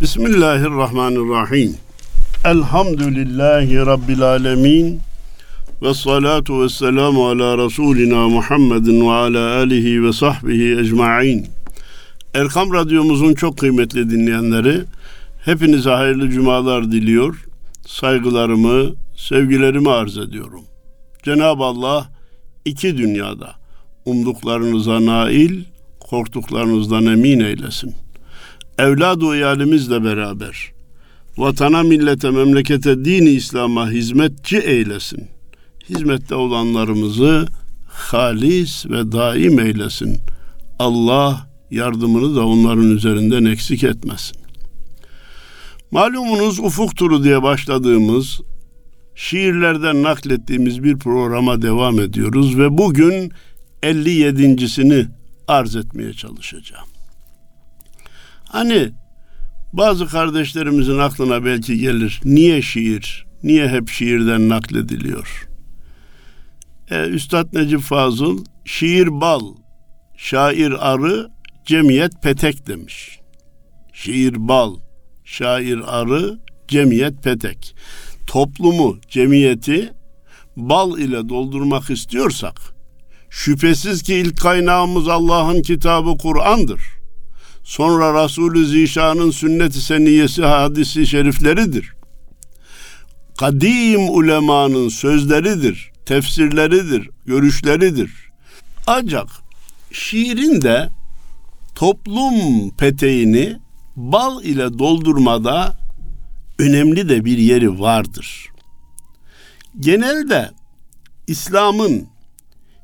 Bismillahirrahmanirrahim. Elhamdülillahi Rabbil alemin. Ve salatu ve selamu ala Resulina Muhammedin ve ala alihi ve sahbihi ecma'in. Erkam Radyomuzun çok kıymetli dinleyenleri, hepinize hayırlı cumalar diliyor. Saygılarımı, sevgilerimi arz ediyorum. Cenab-ı Allah iki dünyada umduklarınıza nail, korktuklarınızdan emin eylesin. Evlad-ı iyalimizle beraber vatana, millete, memlekete, dini İslam'a hizmetçi eylesin. Hizmette olanlarımızı halis ve daim eylesin. Allah yardımını da onların üzerinden eksik etmesin. Malumunuz ufuk turu diye başladığımız şiirlerden naklettiğimiz bir programa devam ediyoruz ve bugün 57.sini arz etmeye çalışacağım. Hani bazı kardeşlerimizin aklına belki gelir. Niye şiir? Niye hep şiirden naklediliyor? Ee, Üstad Necip Fazıl şiir bal, şair arı, cemiyet petek demiş. Şiir bal, şair arı, cemiyet petek. Toplumu, cemiyeti bal ile doldurmak istiyorsak şüphesiz ki ilk kaynağımız Allah'ın kitabı Kur'an'dır. Sonra Resulü Zişan'ın sünnet-i seniyesi hadisi şerifleridir. Kadim ulemanın sözleridir, tefsirleridir, görüşleridir. Ancak şiirin de toplum peteğini bal ile doldurmada önemli de bir yeri vardır. Genelde İslam'ın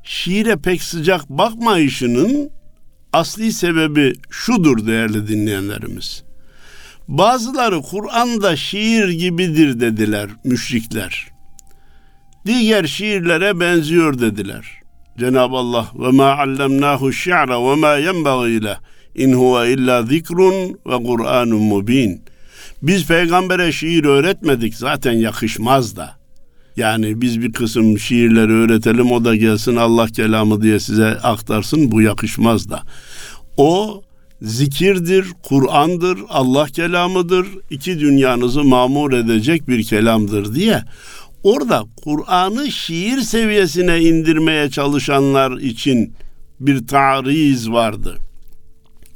şiire pek sıcak bakmayışının asli sebebi şudur değerli dinleyenlerimiz. Bazıları Kur'an'da şiir gibidir dediler müşrikler. Diğer şiirlere benziyor dediler. Cenab-ı Allah ve ma allemnahu şi'ra ve ma yenbagî leh in huve illa zikrun ve Kur'anun mubin. Biz peygambere şiir öğretmedik zaten yakışmaz da. Yani biz bir kısım şiirleri öğretelim o da gelsin Allah kelamı diye size aktarsın bu yakışmaz da. O zikirdir, Kur'an'dır, Allah kelamıdır, iki dünyanızı mamur edecek bir kelamdır diye orada Kur'an'ı şiir seviyesine indirmeye çalışanlar için bir tariz vardı.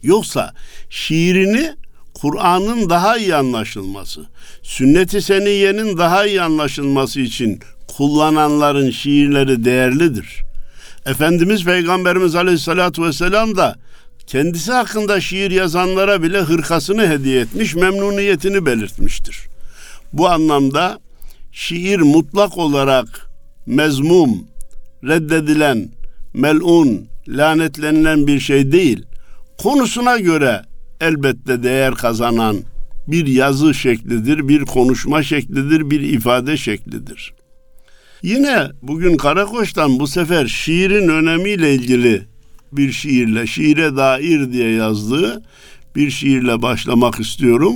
Yoksa şiirini Kur'an'ın daha iyi anlaşılması, sünnet-i seniyenin daha iyi anlaşılması için kullananların şiirleri değerlidir. Efendimiz Peygamberimiz Aleyhisselatü Vesselam da kendisi hakkında şiir yazanlara bile hırkasını hediye etmiş, memnuniyetini belirtmiştir. Bu anlamda şiir mutlak olarak mezmum, reddedilen, melun, lanetlenilen bir şey değil. Konusuna göre elbette değer kazanan bir yazı şeklidir, bir konuşma şeklidir, bir ifade şeklidir. Yine bugün Karakoç'tan bu sefer şiirin önemiyle ilgili bir şiirle, şiire dair diye yazdığı bir şiirle başlamak istiyorum.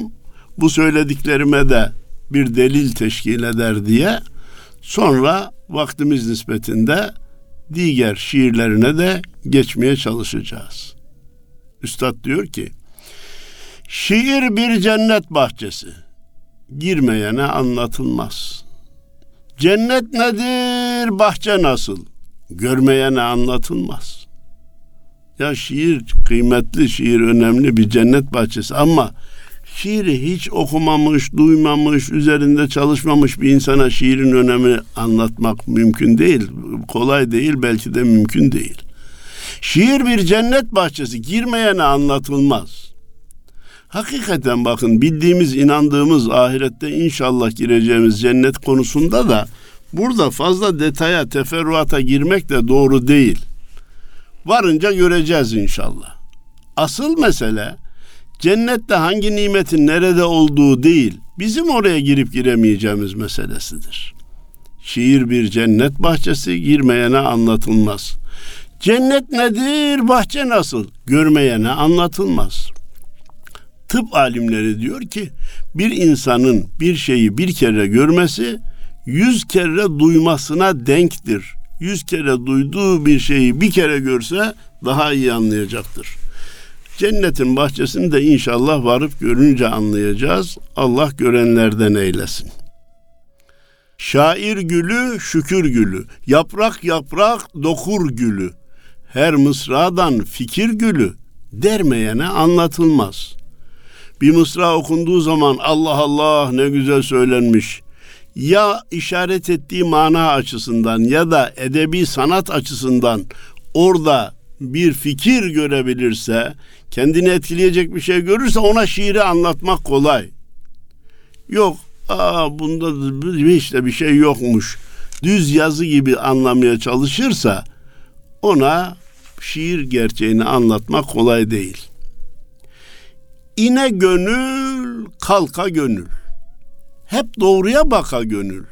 Bu söylediklerime de bir delil teşkil eder diye sonra vaktimiz nispetinde diğer şiirlerine de geçmeye çalışacağız. Üstad diyor ki, Şiir bir cennet bahçesi. Girmeyene anlatılmaz. Cennet nedir, bahçe nasıl? Görmeyene anlatılmaz. Ya şiir kıymetli, şiir önemli bir cennet bahçesi ama şiiri hiç okumamış, duymamış, üzerinde çalışmamış bir insana şiirin önemi anlatmak mümkün değil. Kolay değil, belki de mümkün değil. Şiir bir cennet bahçesi, girmeyene anlatılmaz. Hakikaten bakın bildiğimiz, inandığımız ahirette inşallah gireceğimiz cennet konusunda da burada fazla detaya, teferruata girmek de doğru değil. Varınca göreceğiz inşallah. Asıl mesele cennette hangi nimetin nerede olduğu değil, bizim oraya girip giremeyeceğimiz meselesidir. Şiir bir cennet bahçesi girmeyene anlatılmaz. Cennet nedir, bahçe nasıl? Görmeyene anlatılmaz tıp alimleri diyor ki bir insanın bir şeyi bir kere görmesi yüz kere duymasına denktir. Yüz kere duyduğu bir şeyi bir kere görse daha iyi anlayacaktır. Cennetin bahçesini de inşallah varıp görünce anlayacağız. Allah görenlerden eylesin. Şair gülü, şükür gülü, yaprak yaprak dokur gülü. Her mısradan fikir gülü, dermeyene anlatılmaz. Bir mısra okunduğu zaman Allah Allah ne güzel söylenmiş. Ya işaret ettiği mana açısından ya da edebi sanat açısından orada bir fikir görebilirse, kendini etkileyecek bir şey görürse ona şiiri anlatmak kolay. Yok, aa bunda hiç de bir şey yokmuş. Düz yazı gibi anlamaya çalışırsa ona şiir gerçeğini anlatmak kolay değil. İne gönül, kalka gönül. Hep doğruya baka gönül.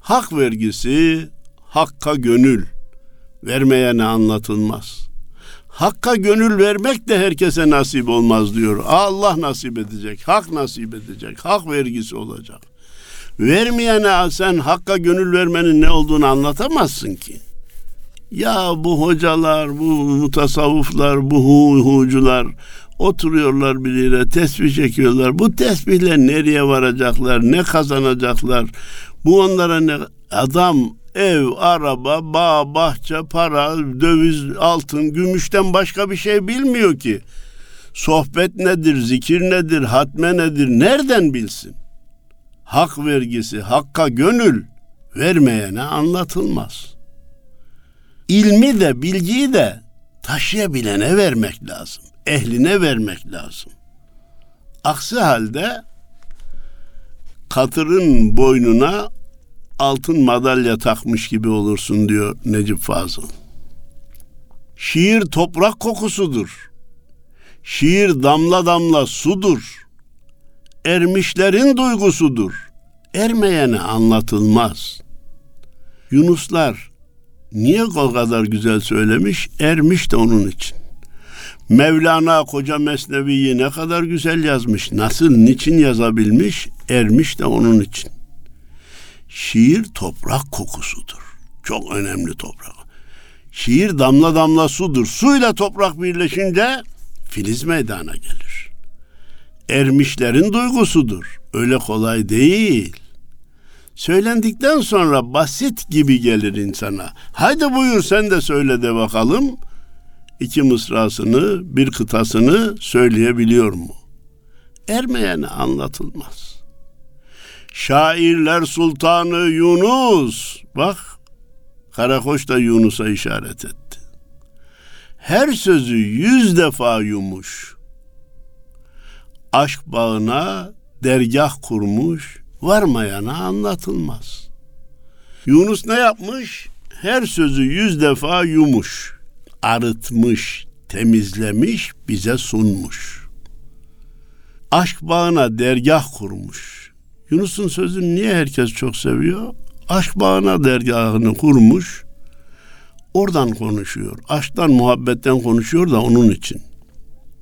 Hak vergisi, hakka gönül. Vermeyene anlatılmaz. Hakka gönül vermek de herkese nasip olmaz diyor. Allah nasip edecek, hak nasip edecek, hak vergisi olacak. Vermeyene sen hakka gönül vermenin ne olduğunu anlatamazsın ki. Ya bu hocalar, bu mutasavvuflar, bu hu hucular oturuyorlar biriyle tesbih çekiyorlar. Bu tesbihle nereye varacaklar, ne kazanacaklar? Bu onlara ne adam ev, araba, bağ, bahçe, para, döviz, altın, gümüşten başka bir şey bilmiyor ki. Sohbet nedir, zikir nedir, hatme nedir, nereden bilsin? Hak vergisi, hakka gönül vermeyene anlatılmaz. İlmi de, bilgiyi de taşıyabilene vermek lazım. Ehline vermek lazım. Aksi halde katırın boynuna altın madalya takmış gibi olursun diyor Necip Fazıl. Şiir toprak kokusudur. Şiir damla damla sudur. Ermişlerin duygusudur. Ermeyene anlatılmaz. Yunuslar niye o kadar güzel söylemiş? Ermiş de onun için. Mevlana koca Mesnevi'yi ne kadar güzel yazmış. Nasıl, niçin yazabilmiş? Ermiş de onun için. Şiir toprak kokusudur. Çok önemli toprak. Şiir damla damla sudur. Suyla toprak birleşince filiz meydana gelir. Ermişlerin duygusudur. Öyle kolay değil. Söylendikten sonra basit gibi gelir insana. Haydi buyur sen de söyle de bakalım. İki mısrasını, bir kıtasını söyleyebiliyor mu? Ermeyene anlatılmaz. Şairler Sultanı Yunus. Bak Karakoç da Yunus'a işaret etti. Her sözü yüz defa yumuş. Aşk bağına dergah kurmuş, varmayana anlatılmaz. Yunus ne yapmış? Her sözü yüz defa yumuş, arıtmış, temizlemiş, bize sunmuş. Aşk bağına dergah kurmuş Yunus'un sözünü niye herkes çok seviyor? Aşk bağına dergahını kurmuş. Oradan konuşuyor. Aşktan, muhabbetten konuşuyor da onun için.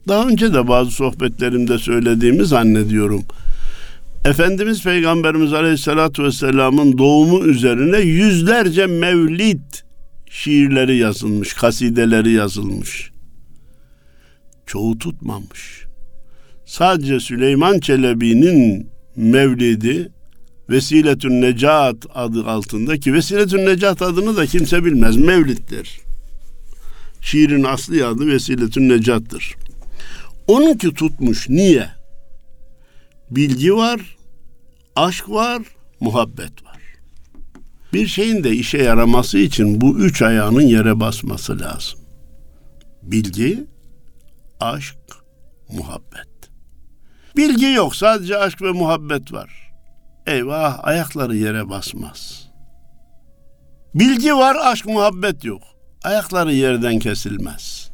Daha önce de bazı sohbetlerimde söylediğimi zannediyorum. Efendimiz Peygamberimiz Aleyhisselatü Vesselam'ın doğumu üzerine yüzlerce mevlid şiirleri yazılmış, kasideleri yazılmış. Çoğu tutmamış. Sadece Süleyman Çelebi'nin mevlidi Vesiletün Necat adı altında ki Vesiletün Necat adını da kimse bilmez. Mevliddir. Şiirin asli adı Vesiletün Necat'tır. Onunki tutmuş. Niye? Bilgi var, aşk var, muhabbet var. Bir şeyin de işe yaraması için bu üç ayağının yere basması lazım. Bilgi, aşk, muhabbet. Bilgi yok sadece aşk ve muhabbet var. Eyvah ayakları yere basmaz. Bilgi var aşk muhabbet yok. Ayakları yerden kesilmez.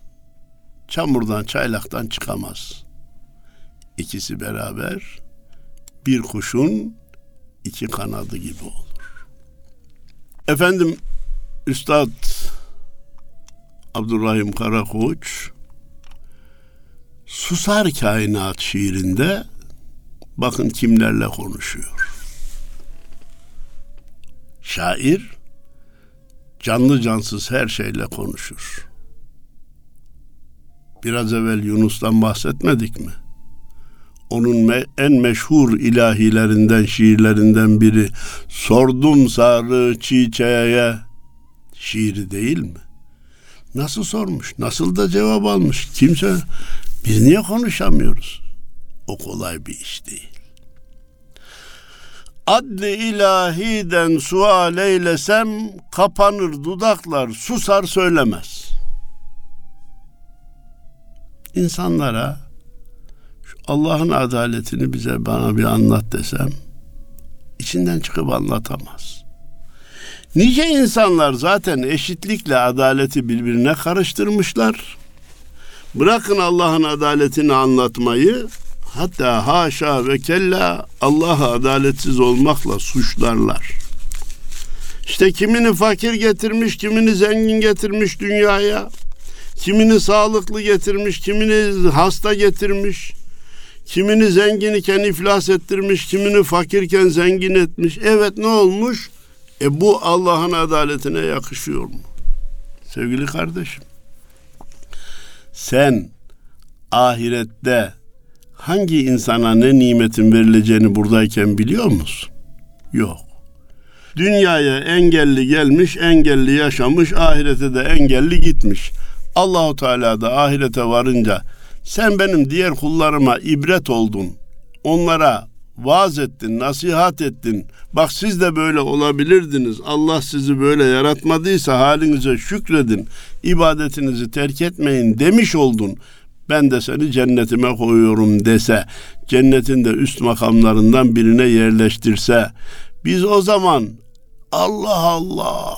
Çamurdan çaylaktan çıkamaz. İkisi beraber bir kuşun iki kanadı gibi olur. Efendim Üstad Abdurrahim Karakoç Susar Kainat şiirinde bakın kimlerle konuşuyor. Şair canlı cansız her şeyle konuşur. Biraz evvel Yunus'tan bahsetmedik mi? Onun me- en meşhur ilahilerinden, şiirlerinden biri Sordum sarı çiçeğe şiiri değil mi? Nasıl sormuş? Nasıl da cevap almış? Kimse biz niye konuşamıyoruz? O kolay bir iş değil. Adli ilahiden sual eylesem kapanır dudaklar susar söylemez. İnsanlara Allah'ın adaletini bize bana bir anlat desem içinden çıkıp anlatamaz. Nice insanlar zaten eşitlikle adaleti birbirine karıştırmışlar. Bırakın Allah'ın adaletini anlatmayı, hatta haşa ve kella Allah'ı adaletsiz olmakla suçlarlar. İşte kimini fakir getirmiş, kimini zengin getirmiş dünyaya. Kimini sağlıklı getirmiş, kimini hasta getirmiş. Kimini zengin iken iflas ettirmiş, kimini fakirken zengin etmiş. Evet ne olmuş? E bu Allah'ın adaletine yakışıyor mu? Sevgili kardeşim. Sen ahirette hangi insana ne nimetin verileceğini buradayken biliyor musun? Yok. Dünyaya engelli gelmiş, engelli yaşamış, ahirete de engelli gitmiş. Allahu Teala da ahirete varınca sen benim diğer kullarıma ibret oldun. Onlara vaaz ettin, nasihat ettin. Bak siz de böyle olabilirdiniz. Allah sizi böyle yaratmadıysa halinize şükredin. ibadetinizi terk etmeyin demiş oldun. Ben de seni cennetime koyuyorum dese, cennetin de üst makamlarından birine yerleştirse, biz o zaman Allah Allah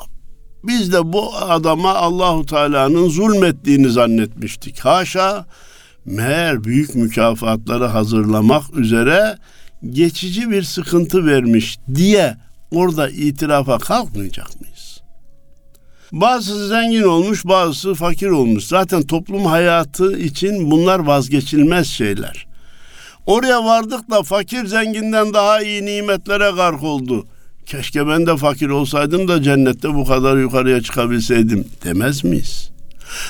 biz de bu adama Allahu Teala'nın zulmettiğini zannetmiştik. Haşa meğer büyük mükafatları hazırlamak üzere geçici bir sıkıntı vermiş diye orada itirafa kalkmayacak mıyız? Bazısı zengin olmuş, bazısı fakir olmuş. Zaten toplum hayatı için bunlar vazgeçilmez şeyler. Oraya vardık da fakir zenginden daha iyi nimetlere gark oldu. Keşke ben de fakir olsaydım da cennette bu kadar yukarıya çıkabilseydim demez miyiz?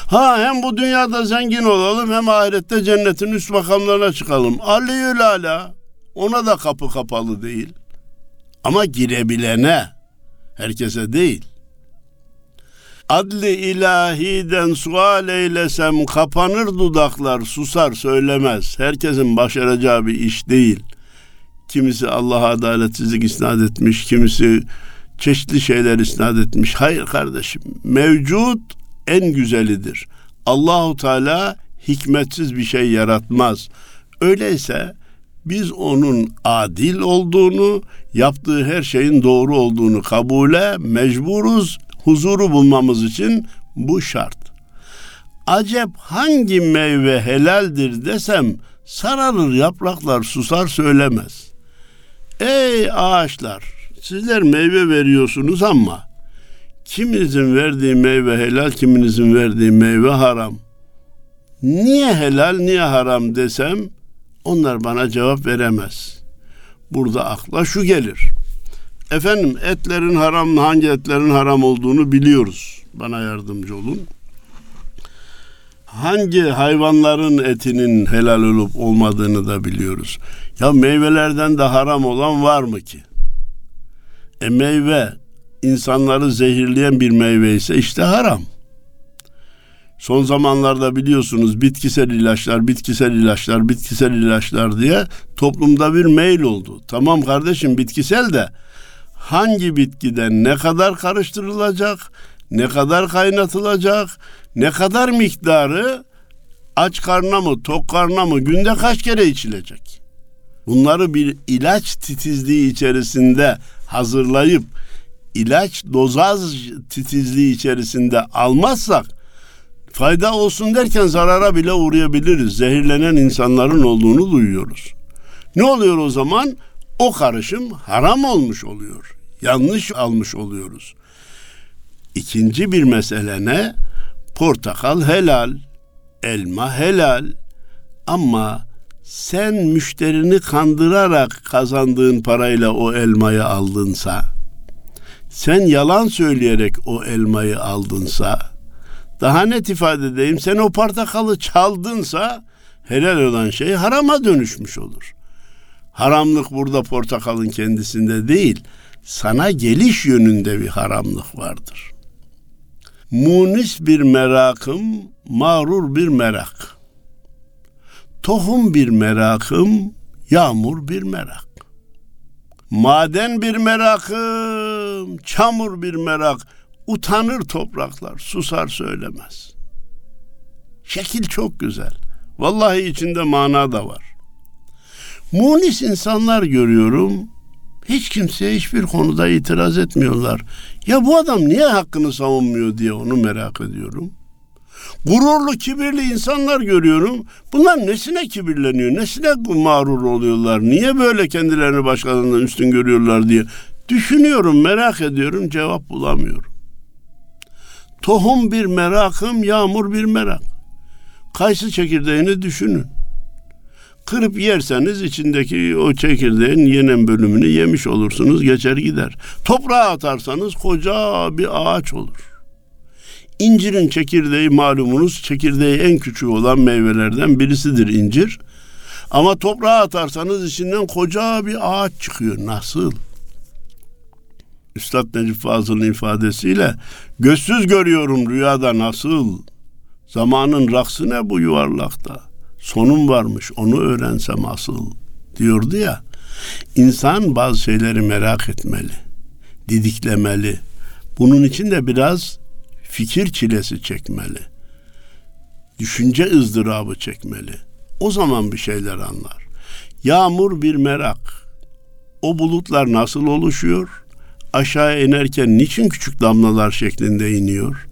Ha hem bu dünyada zengin olalım hem ahirette cennetin üst makamlarına çıkalım. Aliyül ala. Ona da kapı kapalı değil. Ama girebilene, herkese değil. Adli ilahiden sual eylesem kapanır dudaklar, susar söylemez. Herkesin başaracağı bir iş değil. Kimisi Allah'a adaletsizlik isnat etmiş, kimisi çeşitli şeyler isnat etmiş. Hayır kardeşim, mevcut en güzelidir. Allahu Teala hikmetsiz bir şey yaratmaz. Öyleyse biz onun adil olduğunu, yaptığı her şeyin doğru olduğunu kabule mecburuz. Huzuru bulmamız için bu şart. Acep hangi meyve helaldir desem sararır yapraklar susar söylemez. Ey ağaçlar sizler meyve veriyorsunuz ama kiminizin verdiği meyve helal kiminizin verdiği meyve haram. Niye helal niye haram desem onlar bana cevap veremez. Burada akla şu gelir. Efendim etlerin haram hangi etlerin haram olduğunu biliyoruz. Bana yardımcı olun. Hangi hayvanların etinin helal olup olmadığını da biliyoruz. Ya meyvelerden de haram olan var mı ki? E meyve insanları zehirleyen bir meyve ise işte haram. Son zamanlarda biliyorsunuz bitkisel ilaçlar, bitkisel ilaçlar, bitkisel ilaçlar diye toplumda bir mail oldu. Tamam kardeşim bitkisel de hangi bitkiden ne kadar karıştırılacak, ne kadar kaynatılacak, ne kadar miktarı aç karna mı, tok karna mı, günde kaç kere içilecek? Bunları bir ilaç titizliği içerisinde hazırlayıp ilaç dozaj titizliği içerisinde almazsak fayda olsun derken zarara bile uğrayabiliriz. Zehirlenen insanların olduğunu duyuyoruz. Ne oluyor o zaman? O karışım haram olmuş oluyor. Yanlış almış oluyoruz. İkinci bir mesele ne? Portakal helal, elma helal ama sen müşterini kandırarak kazandığın parayla o elmayı aldınsa, sen yalan söyleyerek o elmayı aldınsa, Daha net ifade edeyim. Sen o portakalı çaldınsa helal olan şey harama dönüşmüş olur. Haramlık burada portakalın kendisinde değil, sana geliş yönünde bir haramlık vardır. Munis bir merakım, mağrur bir merak. Tohum bir merakım, yağmur bir merak. Maden bir merakım, çamur bir merak. Utanır topraklar, susar söylemez. Şekil çok güzel. Vallahi içinde mana da var. Munis insanlar görüyorum. Hiç kimseye hiçbir konuda itiraz etmiyorlar. Ya bu adam niye hakkını savunmuyor diye onu merak ediyorum. Gururlu, kibirli insanlar görüyorum. Bunlar nesine kibirleniyor, nesine mağrur oluyorlar, niye böyle kendilerini başkalarından üstün görüyorlar diye düşünüyorum, merak ediyorum, cevap bulamıyorum. Tohum bir merakım, yağmur bir merak. Kayısı çekirdeğini düşünün. Kırıp yerseniz içindeki o çekirdeğin yenen bölümünü yemiş olursunuz, geçer gider. Toprağa atarsanız koca bir ağaç olur. İncirin çekirdeği malumunuz çekirdeği en küçük olan meyvelerden birisidir incir. Ama toprağa atarsanız içinden koca bir ağaç çıkıyor. Nasıl? Üstad Necip Fazıl'ın ifadesiyle gözsüz görüyorum rüyada nasıl? Zamanın raksı ne bu yuvarlakta? Sonum varmış onu öğrensem asıl diyordu ya. İnsan bazı şeyleri merak etmeli, didiklemeli. Bunun için de biraz fikir çilesi çekmeli. Düşünce ızdırabı çekmeli. O zaman bir şeyler anlar. Yağmur bir merak. O bulutlar nasıl oluşuyor? Aşağı inerken niçin küçük damlalar şeklinde iniyor?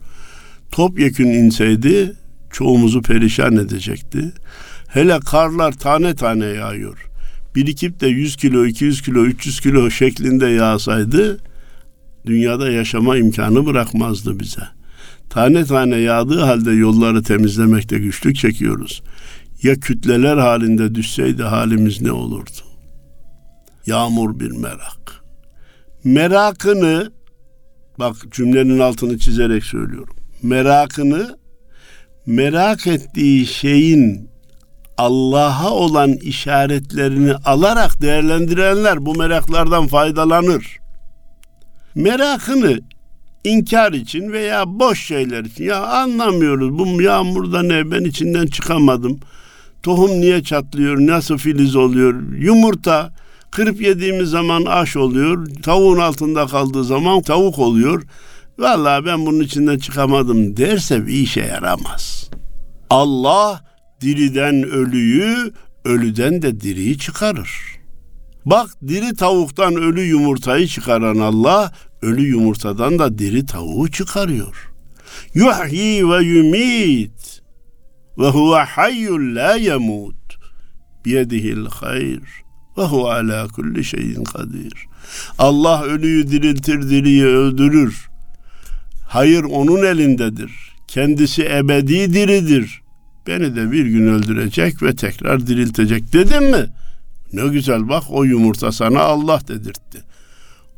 Topyekün inseydi çoğumuzu perişan edecekti. Hele karlar tane tane yağıyor. Birikip de 100 kilo, 200 kilo, 300 kilo şeklinde yağsaydı dünyada yaşama imkanı bırakmazdı bize. Tane tane yağdığı halde yolları temizlemekte güçlük çekiyoruz. Ya kütleler halinde düşseydi halimiz ne olurdu? Yağmur bir merak. Merakını bak cümlenin altını çizerek söylüyorum. Merakını merak ettiği şeyin Allah'a olan işaretlerini alarak değerlendirenler bu meraklardan faydalanır. Merakını inkar için veya boş şeyler için ya anlamıyoruz bu yağmurda ne ben içinden çıkamadım. Tohum niye çatlıyor, nasıl filiz oluyor? Yumurta kırıp yediğimiz zaman aş oluyor. Tavuğun altında kaldığı zaman tavuk oluyor. Vallahi ben bunun içinden çıkamadım derse bir işe yaramaz. Allah diriden ölüyü, ölüden de diriyi çıkarır. Bak diri tavuktan ölü yumurtayı çıkaran Allah ölü yumurtadan da diri tavuğu çıkarıyor. Yuhyi ve yumit ve huve hayyul la yemut biyedihil hayr ve huve ala kulli şeyin kadir. Allah ölüyü diriltir, diriyi öldürür. Hayır onun elindedir. Kendisi ebedi diridir. Beni de bir gün öldürecek ve tekrar diriltecek dedim mi? Ne güzel bak o yumurta sana Allah dedirtti.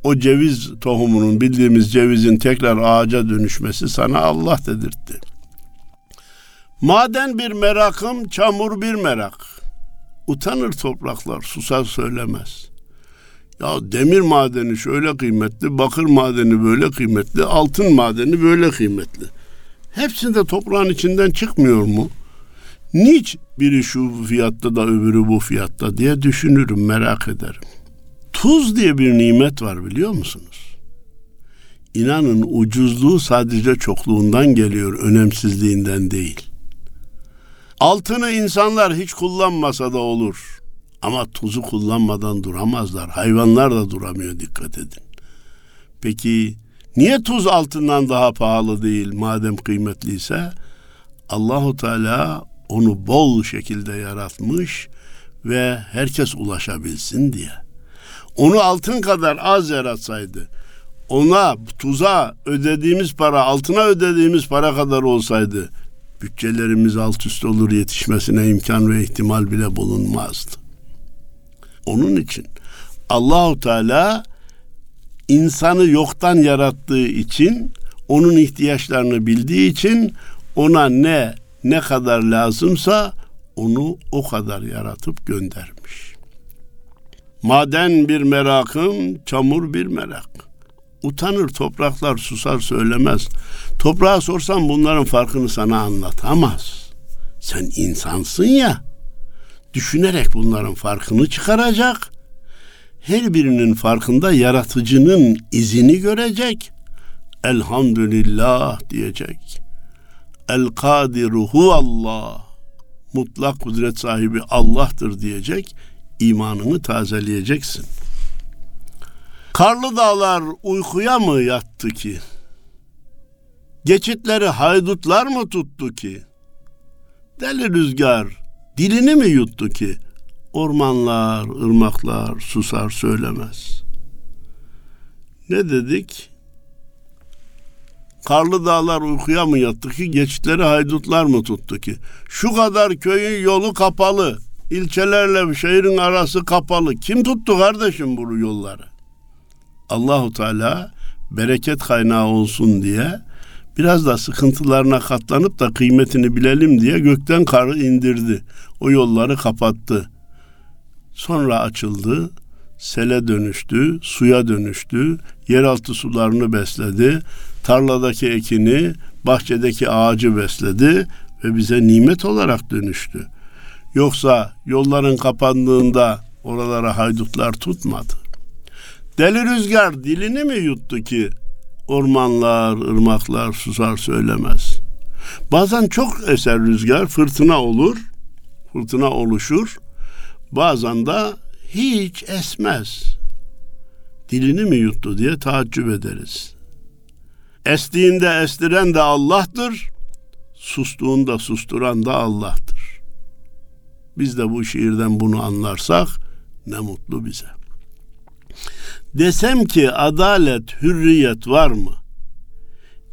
O ceviz tohumunun bildiğimiz cevizin tekrar ağaca dönüşmesi sana Allah dedirtti. Maden bir merakım, çamur bir merak. Utanır topraklar, susar söylemez. Ya demir madeni şöyle kıymetli, bakır madeni böyle kıymetli, altın madeni böyle kıymetli. Hepsinde toprağın içinden çıkmıyor mu? Niç biri şu fiyatta da öbürü bu fiyatta diye düşünürüm, merak ederim. Tuz diye bir nimet var biliyor musunuz? İnanın ucuzluğu sadece çokluğundan geliyor, önemsizliğinden değil. Altını insanlar hiç kullanmasa da olur. Ama tuzu kullanmadan duramazlar. Hayvanlar da duramıyor dikkat edin. Peki niye tuz altından daha pahalı değil madem kıymetliyse? Allahu Teala onu bol şekilde yaratmış ve herkes ulaşabilsin diye. Onu altın kadar az yaratsaydı, ona tuza ödediğimiz para, altına ödediğimiz para kadar olsaydı, bütçelerimiz alt üst olur yetişmesine imkan ve ihtimal bile bulunmazdı. Onun için Allahu Teala insanı yoktan yarattığı için onun ihtiyaçlarını bildiği için ona ne ne kadar lazımsa onu o kadar yaratıp göndermiş. Maden bir merakım, çamur bir merak. Utanır topraklar susar söylemez. Toprağa sorsam bunların farkını sana anlatamaz. Sen insansın ya. Düşünerek bunların farkını çıkaracak. Her birinin farkında yaratıcının izini görecek. Elhamdülillah diyecek. El kadiru Allah. Mutlak kudret sahibi Allah'tır diyecek. İmanını tazeleyeceksin. Karlı dağlar uykuya mı yattı ki? Geçitleri haydutlar mı tuttu ki? Deli rüzgar dilini mi yuttu ki? Ormanlar, ırmaklar susar söylemez. Ne dedik? Karlı dağlar uykuya mı yattı ki? Geçitleri haydutlar mı tuttu ki? Şu kadar köyün yolu kapalı. İlçelerle şehrin arası kapalı. Kim tuttu kardeşim bu yolları? Allahu Teala bereket kaynağı olsun diye biraz da sıkıntılarına katlanıp da kıymetini bilelim diye gökten karı indirdi. O yolları kapattı. Sonra açıldı, sele dönüştü, suya dönüştü, yeraltı sularını besledi, tarladaki ekini, bahçedeki ağacı besledi ve bize nimet olarak dönüştü. Yoksa yolların kapandığında oralara haydutlar tutmadı. Deli rüzgar dilini mi yuttu ki ormanlar, ırmaklar susar söylemez. Bazen çok eser rüzgar, fırtına olur, fırtına oluşur. Bazen de hiç esmez. Dilini mi yuttu diye taaccüp ederiz. Estiğinde estiren de Allah'tır, sustuğunda susturan da Allah'tır. Biz de bu şiirden bunu anlarsak ne mutlu bize. Desem ki adalet, hürriyet var mı?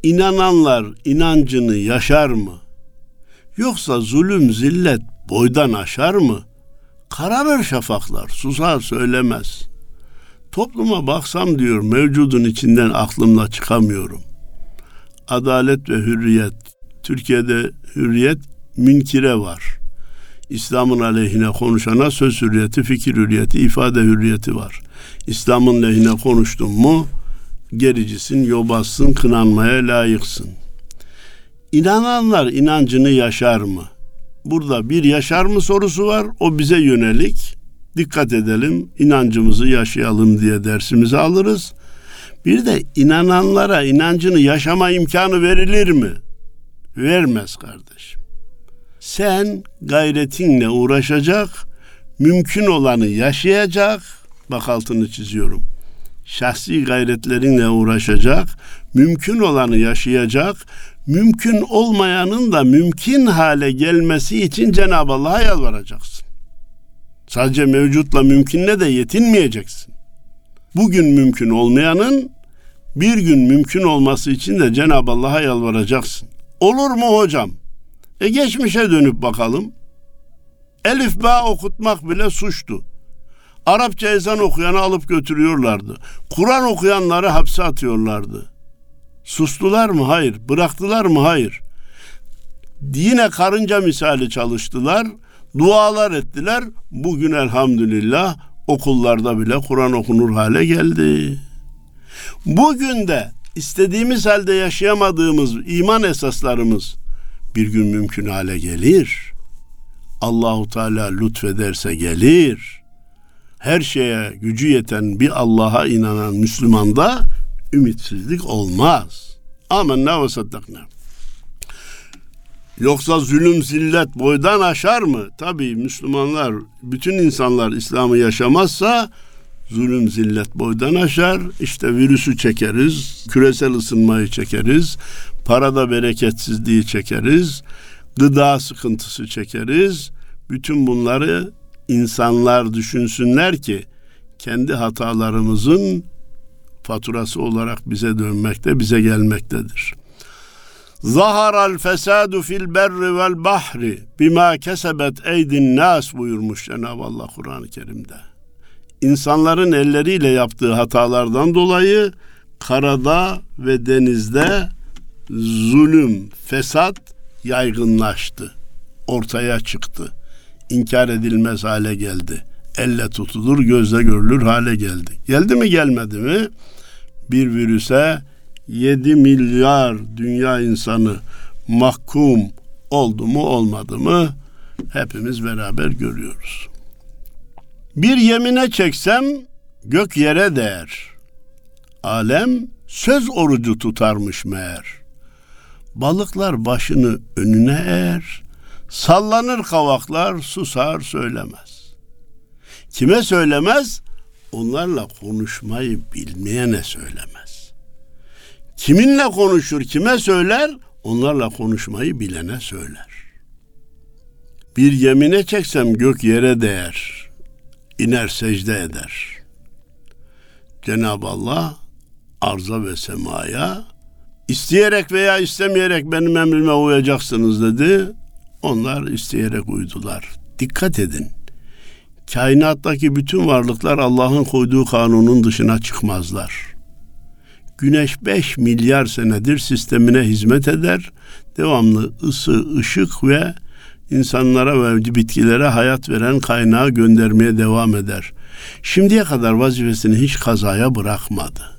İnananlar inancını yaşar mı? Yoksa zulüm, zillet boydan aşar mı? Kararır şafaklar, susar söylemez. Topluma baksam diyor mevcudun içinden aklımla çıkamıyorum. Adalet ve hürriyet. Türkiye'de hürriyet münkire var. İslam'ın aleyhine konuşana söz hürriyeti, fikir hürriyeti, ifade hürriyeti var. İslam'ın lehine konuştun mu gericisin, yobazsın, kınanmaya layıksın. İnananlar inancını yaşar mı? Burada bir yaşar mı sorusu var. O bize yönelik. Dikkat edelim, inancımızı yaşayalım diye dersimizi alırız. Bir de inananlara inancını yaşama imkanı verilir mi? Vermez kardeşim. Sen gayretinle uğraşacak, mümkün olanı yaşayacak, bak altını çiziyorum. Şahsi gayretlerinle uğraşacak, mümkün olanı yaşayacak, mümkün olmayanın da mümkün hale gelmesi için Cenab-ı Allah'a yalvaracaksın. Sadece mevcutla mümkünle de yetinmeyeceksin. Bugün mümkün olmayanın bir gün mümkün olması için de Cenab-ı Allah'a yalvaracaksın. Olur mu hocam? E geçmişe dönüp bakalım. Elif ba okutmak bile suçtu. Arapça ezan okuyanı alıp götürüyorlardı. Kur'an okuyanları hapse atıyorlardı. Sustular mı? Hayır. Bıraktılar mı? Hayır. Yine karınca misali çalıştılar. Dualar ettiler. Bugün elhamdülillah okullarda bile Kur'an okunur hale geldi. Bugün de istediğimiz halde yaşayamadığımız iman esaslarımız bir gün mümkün hale gelir. Allahu Teala lütfederse gelir. Her şeye gücü yeten bir Allah'a inanan Müslümanda ümitsizlik olmaz. Amenna ve saddakna. Yoksa zulüm zillet boydan aşar mı? Tabii Müslümanlar, bütün insanlar İslam'ı yaşamazsa zulüm zillet boydan aşar. İşte virüsü çekeriz, küresel ısınmayı çekeriz, parada bereketsizliği çekeriz, gıda sıkıntısı çekeriz. Bütün bunları insanlar düşünsünler ki kendi hatalarımızın faturası olarak bize dönmekte, bize gelmektedir. Zaharal fesadu fil berri vel bahri bima kesebet eydin nas buyurmuş Cenab-ı Allah Kur'an-ı Kerim'de. İnsanların elleriyle yaptığı hatalardan dolayı karada ve denizde zulüm, fesat yaygınlaştı. Ortaya çıktı. İnkar edilmez hale geldi. Elle tutulur, gözle görülür hale geldi. Geldi mi gelmedi mi? Bir virüse 7 milyar dünya insanı mahkum oldu mu olmadı mı hepimiz beraber görüyoruz. Bir yemine çeksem gök yere değer. Alem söz orucu tutarmış meğer. Balıklar başını önüne eğer, sallanır kavaklar susar söylemez. Kime söylemez? Onlarla konuşmayı bilmeyene söylemez. Kiminle konuşur, kime söyler? Onlarla konuşmayı bilene söyler. Bir yemine çeksem gök yere değer, iner secde eder. Cenab-ı Allah arza ve semaya isteyerek veya istemeyerek benim emrime uyacaksınız dedi. Onlar isteyerek uydular. Dikkat edin. Kainattaki bütün varlıklar Allah'ın koyduğu kanunun dışına çıkmazlar. Güneş 5 milyar senedir sistemine hizmet eder. Devamlı ısı, ışık ve insanlara ve bitkilere hayat veren kaynağı göndermeye devam eder. Şimdiye kadar vazifesini hiç kazaya bırakmadı.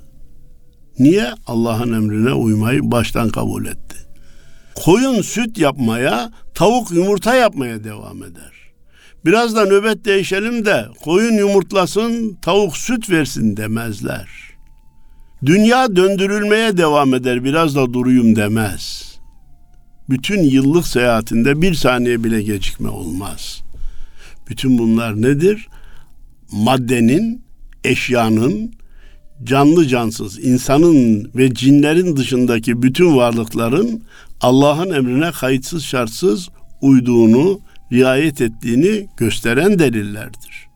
Niye? Allah'ın emrine uymayı baştan kabul etti. Koyun süt yapmaya, tavuk yumurta yapmaya devam eder. Biraz da nöbet değişelim de koyun yumurtlasın, tavuk süt versin demezler. Dünya döndürülmeye devam eder, biraz da duruyum demez. Bütün yıllık seyahatinde bir saniye bile gecikme olmaz. Bütün bunlar nedir? Maddenin, eşyanın, canlı cansız, insanın ve cinlerin dışındaki bütün varlıkların Allah'ın emrine kayıtsız şartsız uyduğunu, riayet ettiğini gösteren delillerdir.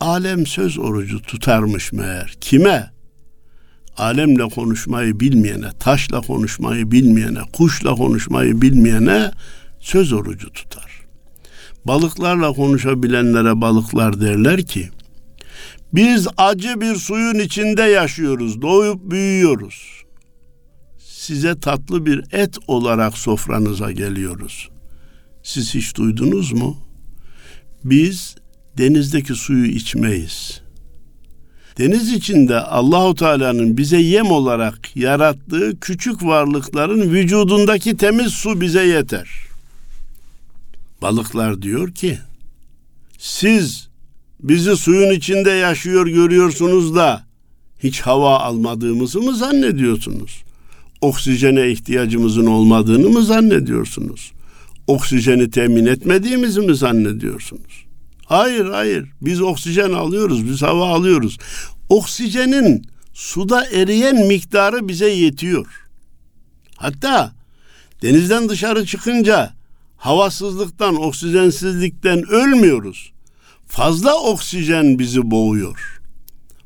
Alem söz orucu tutarmış meğer. Kime? Alemle konuşmayı bilmeyene, taşla konuşmayı bilmeyene, kuşla konuşmayı bilmeyene söz orucu tutar. Balıklarla konuşabilenlere balıklar derler ki, biz acı bir suyun içinde yaşıyoruz, doğup büyüyoruz. Size tatlı bir et olarak sofranıza geliyoruz. Siz hiç duydunuz mu? Biz denizdeki suyu içmeyiz. Deniz içinde Allahu Teala'nın bize yem olarak yarattığı küçük varlıkların vücudundaki temiz su bize yeter. Balıklar diyor ki siz bizi suyun içinde yaşıyor görüyorsunuz da hiç hava almadığımızı mı zannediyorsunuz? Oksijene ihtiyacımızın olmadığını mı zannediyorsunuz? Oksijeni temin etmediğimizi mi zannediyorsunuz? Hayır hayır biz oksijen alıyoruz biz hava alıyoruz. Oksijenin suda eriyen miktarı bize yetiyor. Hatta denizden dışarı çıkınca havasızlıktan, oksijensizlikten ölmüyoruz. Fazla oksijen bizi boğuyor.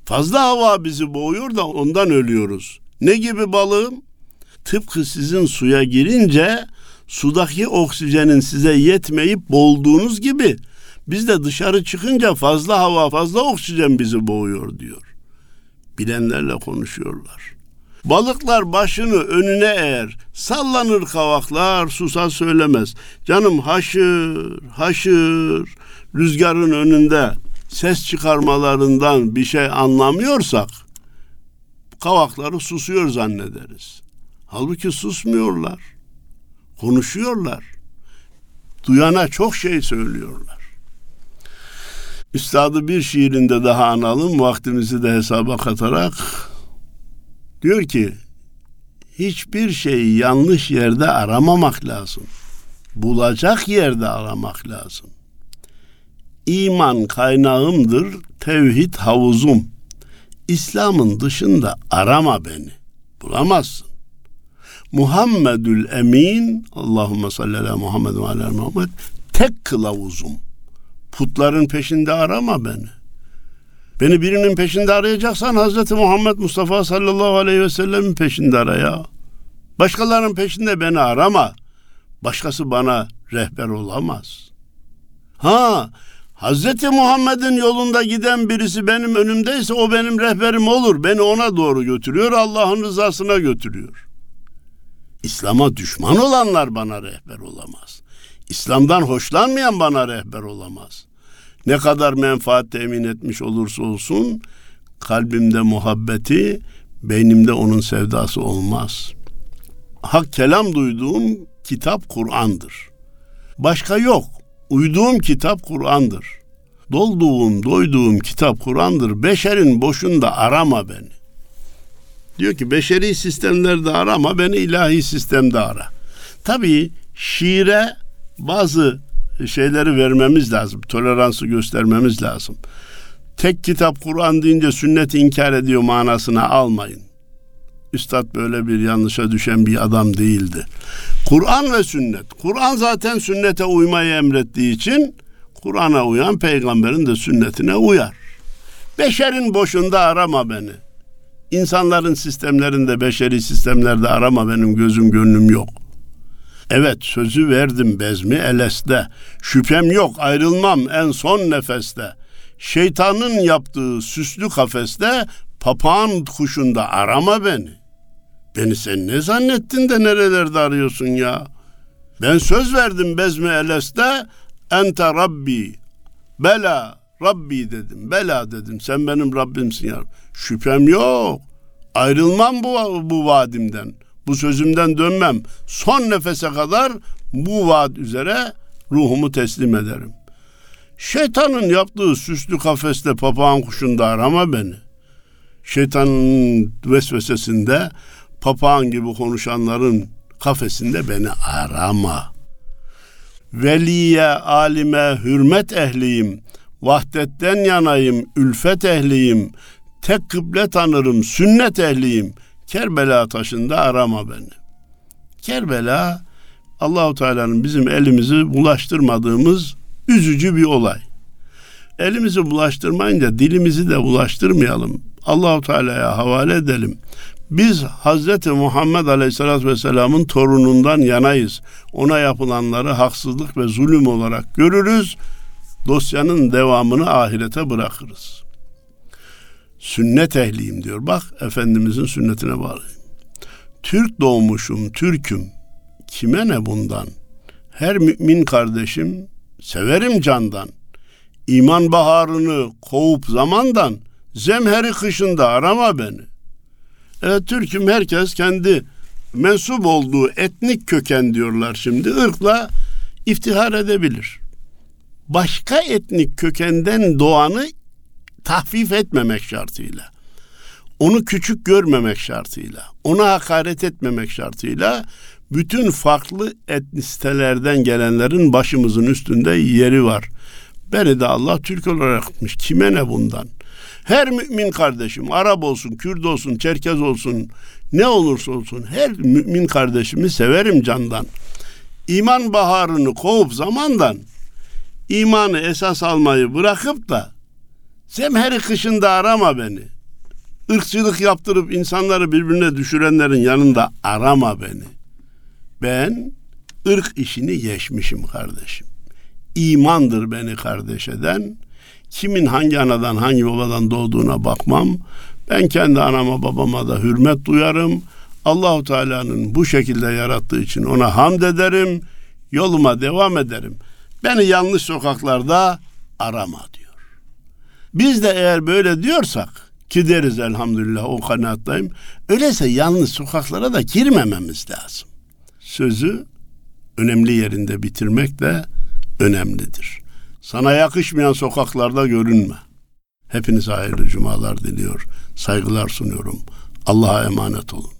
Fazla hava bizi boğuyor da ondan ölüyoruz. Ne gibi balığım? Tıpkı sizin suya girince sudaki oksijenin size yetmeyip boğulduğunuz gibi biz de dışarı çıkınca fazla hava, fazla oksijen bizi boğuyor diyor. Bilenlerle konuşuyorlar. Balıklar başını önüne eğer, sallanır kavaklar, susa söylemez. Canım haşır, haşır, rüzgarın önünde ses çıkarmalarından bir şey anlamıyorsak, kavakları susuyor zannederiz. Halbuki susmuyorlar, konuşuyorlar. Duyana çok şey söylüyorlar. Üstadı bir şiirinde daha analım, vaktimizi de hesaba katarak Diyor ki hiçbir şeyi yanlış yerde aramamak lazım. Bulacak yerde aramak lazım. İman kaynağımdır, tevhid havuzum. İslam'ın dışında arama beni. Bulamazsın. Muhammedül Emin, Allahümme salli ala Muhammed ve ala Muhammed, tek kılavuzum. Putların peşinde arama beni. Beni birinin peşinde arayacaksan Hazreti Muhammed Mustafa sallallahu aleyhi ve sellemin peşinde ara ya. Başkalarının peşinde beni arama. Başkası bana rehber olamaz. Ha, Hazreti Muhammed'in yolunda giden birisi benim önümdeyse o benim rehberim olur. Beni ona doğru götürüyor, Allah'ın rızasına götürüyor. İslam'a düşman olanlar bana rehber olamaz. İslam'dan hoşlanmayan bana rehber olamaz. Ne kadar menfaat temin etmiş olursa olsun kalbimde muhabbeti, beynimde onun sevdası olmaz. Hak kelam duyduğum kitap Kur'an'dır. Başka yok. Uyduğum kitap Kur'an'dır. Dolduğum, doyduğum kitap Kur'an'dır. Beşerin boşunda arama beni. Diyor ki beşeri sistemlerde arama beni ilahi sistemde ara. Tabii şiire bazı şeyleri vermemiz lazım. Toleransı göstermemiz lazım. Tek kitap Kur'an deyince sünneti inkar ediyor manasına almayın. Üstad böyle bir yanlışa düşen bir adam değildi. Kur'an ve sünnet. Kur'an zaten sünnete uymayı emrettiği için Kur'an'a uyan peygamberin de sünnetine uyar. Beşerin boşunda arama beni. İnsanların sistemlerinde, beşeri sistemlerde arama benim gözüm gönlüm yok. Evet sözü verdim bezmi eleste. Şüphem yok ayrılmam en son nefeste. Şeytanın yaptığı süslü kafeste papağan kuşunda arama beni. Beni sen ne zannettin de nerelerde arıyorsun ya? Ben söz verdim bezmi eleste ente rabbi bela rabbi dedim bela dedim sen benim Rabbimsin ya. Şüphem yok. Ayrılmam bu, bu vaadimden. Bu sözümden dönmem. Son nefese kadar bu vaat üzere ruhumu teslim ederim. Şeytanın yaptığı süslü kafeste papağan kuşunda arama beni. Şeytanın vesvesesinde papağan gibi konuşanların kafesinde beni arama. Veliye, alime, hürmet ehliyim. Vahdetten yanayım, ülfet ehliyim. Tek kıble tanırım, sünnet ehliyim. Kerbela taşında arama beni. Kerbela Allahu Teala'nın bizim elimizi bulaştırmadığımız üzücü bir olay. Elimizi bulaştırmayınca dilimizi de bulaştırmayalım. Allahu Teala'ya havale edelim. Biz Hazreti Muhammed Aleyhisselatü Vesselam'ın torunundan yanayız. Ona yapılanları haksızlık ve zulüm olarak görürüz. Dosyanın devamını ahirete bırakırız. Sünnet ehliyim diyor. Bak Efendimizin sünnetine bağlıyım. Türk doğmuşum, Türk'üm. Kime ne bundan? Her mümin kardeşim severim candan. İman baharını kovup zamandan zemheri kışında arama beni. Evet Türk'üm herkes kendi mensup olduğu etnik köken diyorlar şimdi. ırkla iftihar edebilir. Başka etnik kökenden doğanı tahfif etmemek şartıyla. Onu küçük görmemek şartıyla, ona hakaret etmemek şartıyla bütün farklı etnisitelerden gelenlerin başımızın üstünde yeri var. Beni de Allah Türk olarak yapmış. Kime ne bundan? Her mümin kardeşim Arap olsun, Kürt olsun, Çerkez olsun, ne olursa olsun her mümin kardeşimi severim candan. İman baharını kovup zamandan imanı esas almayı bırakıp da semheri kışında arama beni. Irkçılık yaptırıp insanları birbirine düşürenlerin yanında arama beni. Ben ırk işini geçmişim kardeşim. İmandır beni kardeş eden. Kimin hangi anadan hangi babadan doğduğuna bakmam. Ben kendi anama babama da hürmet duyarım. Allahu Teala'nın bu şekilde yarattığı için ona hamd ederim. Yoluma devam ederim. Beni yanlış sokaklarda arama. Biz de eğer böyle diyorsak ki deriz elhamdülillah o kanaattayım. Öyleyse yanlış sokaklara da girmememiz lazım. Sözü önemli yerinde bitirmek de önemlidir. Sana yakışmayan sokaklarda görünme. Hepinize hayırlı cumalar diliyor. Saygılar sunuyorum. Allah'a emanet olun.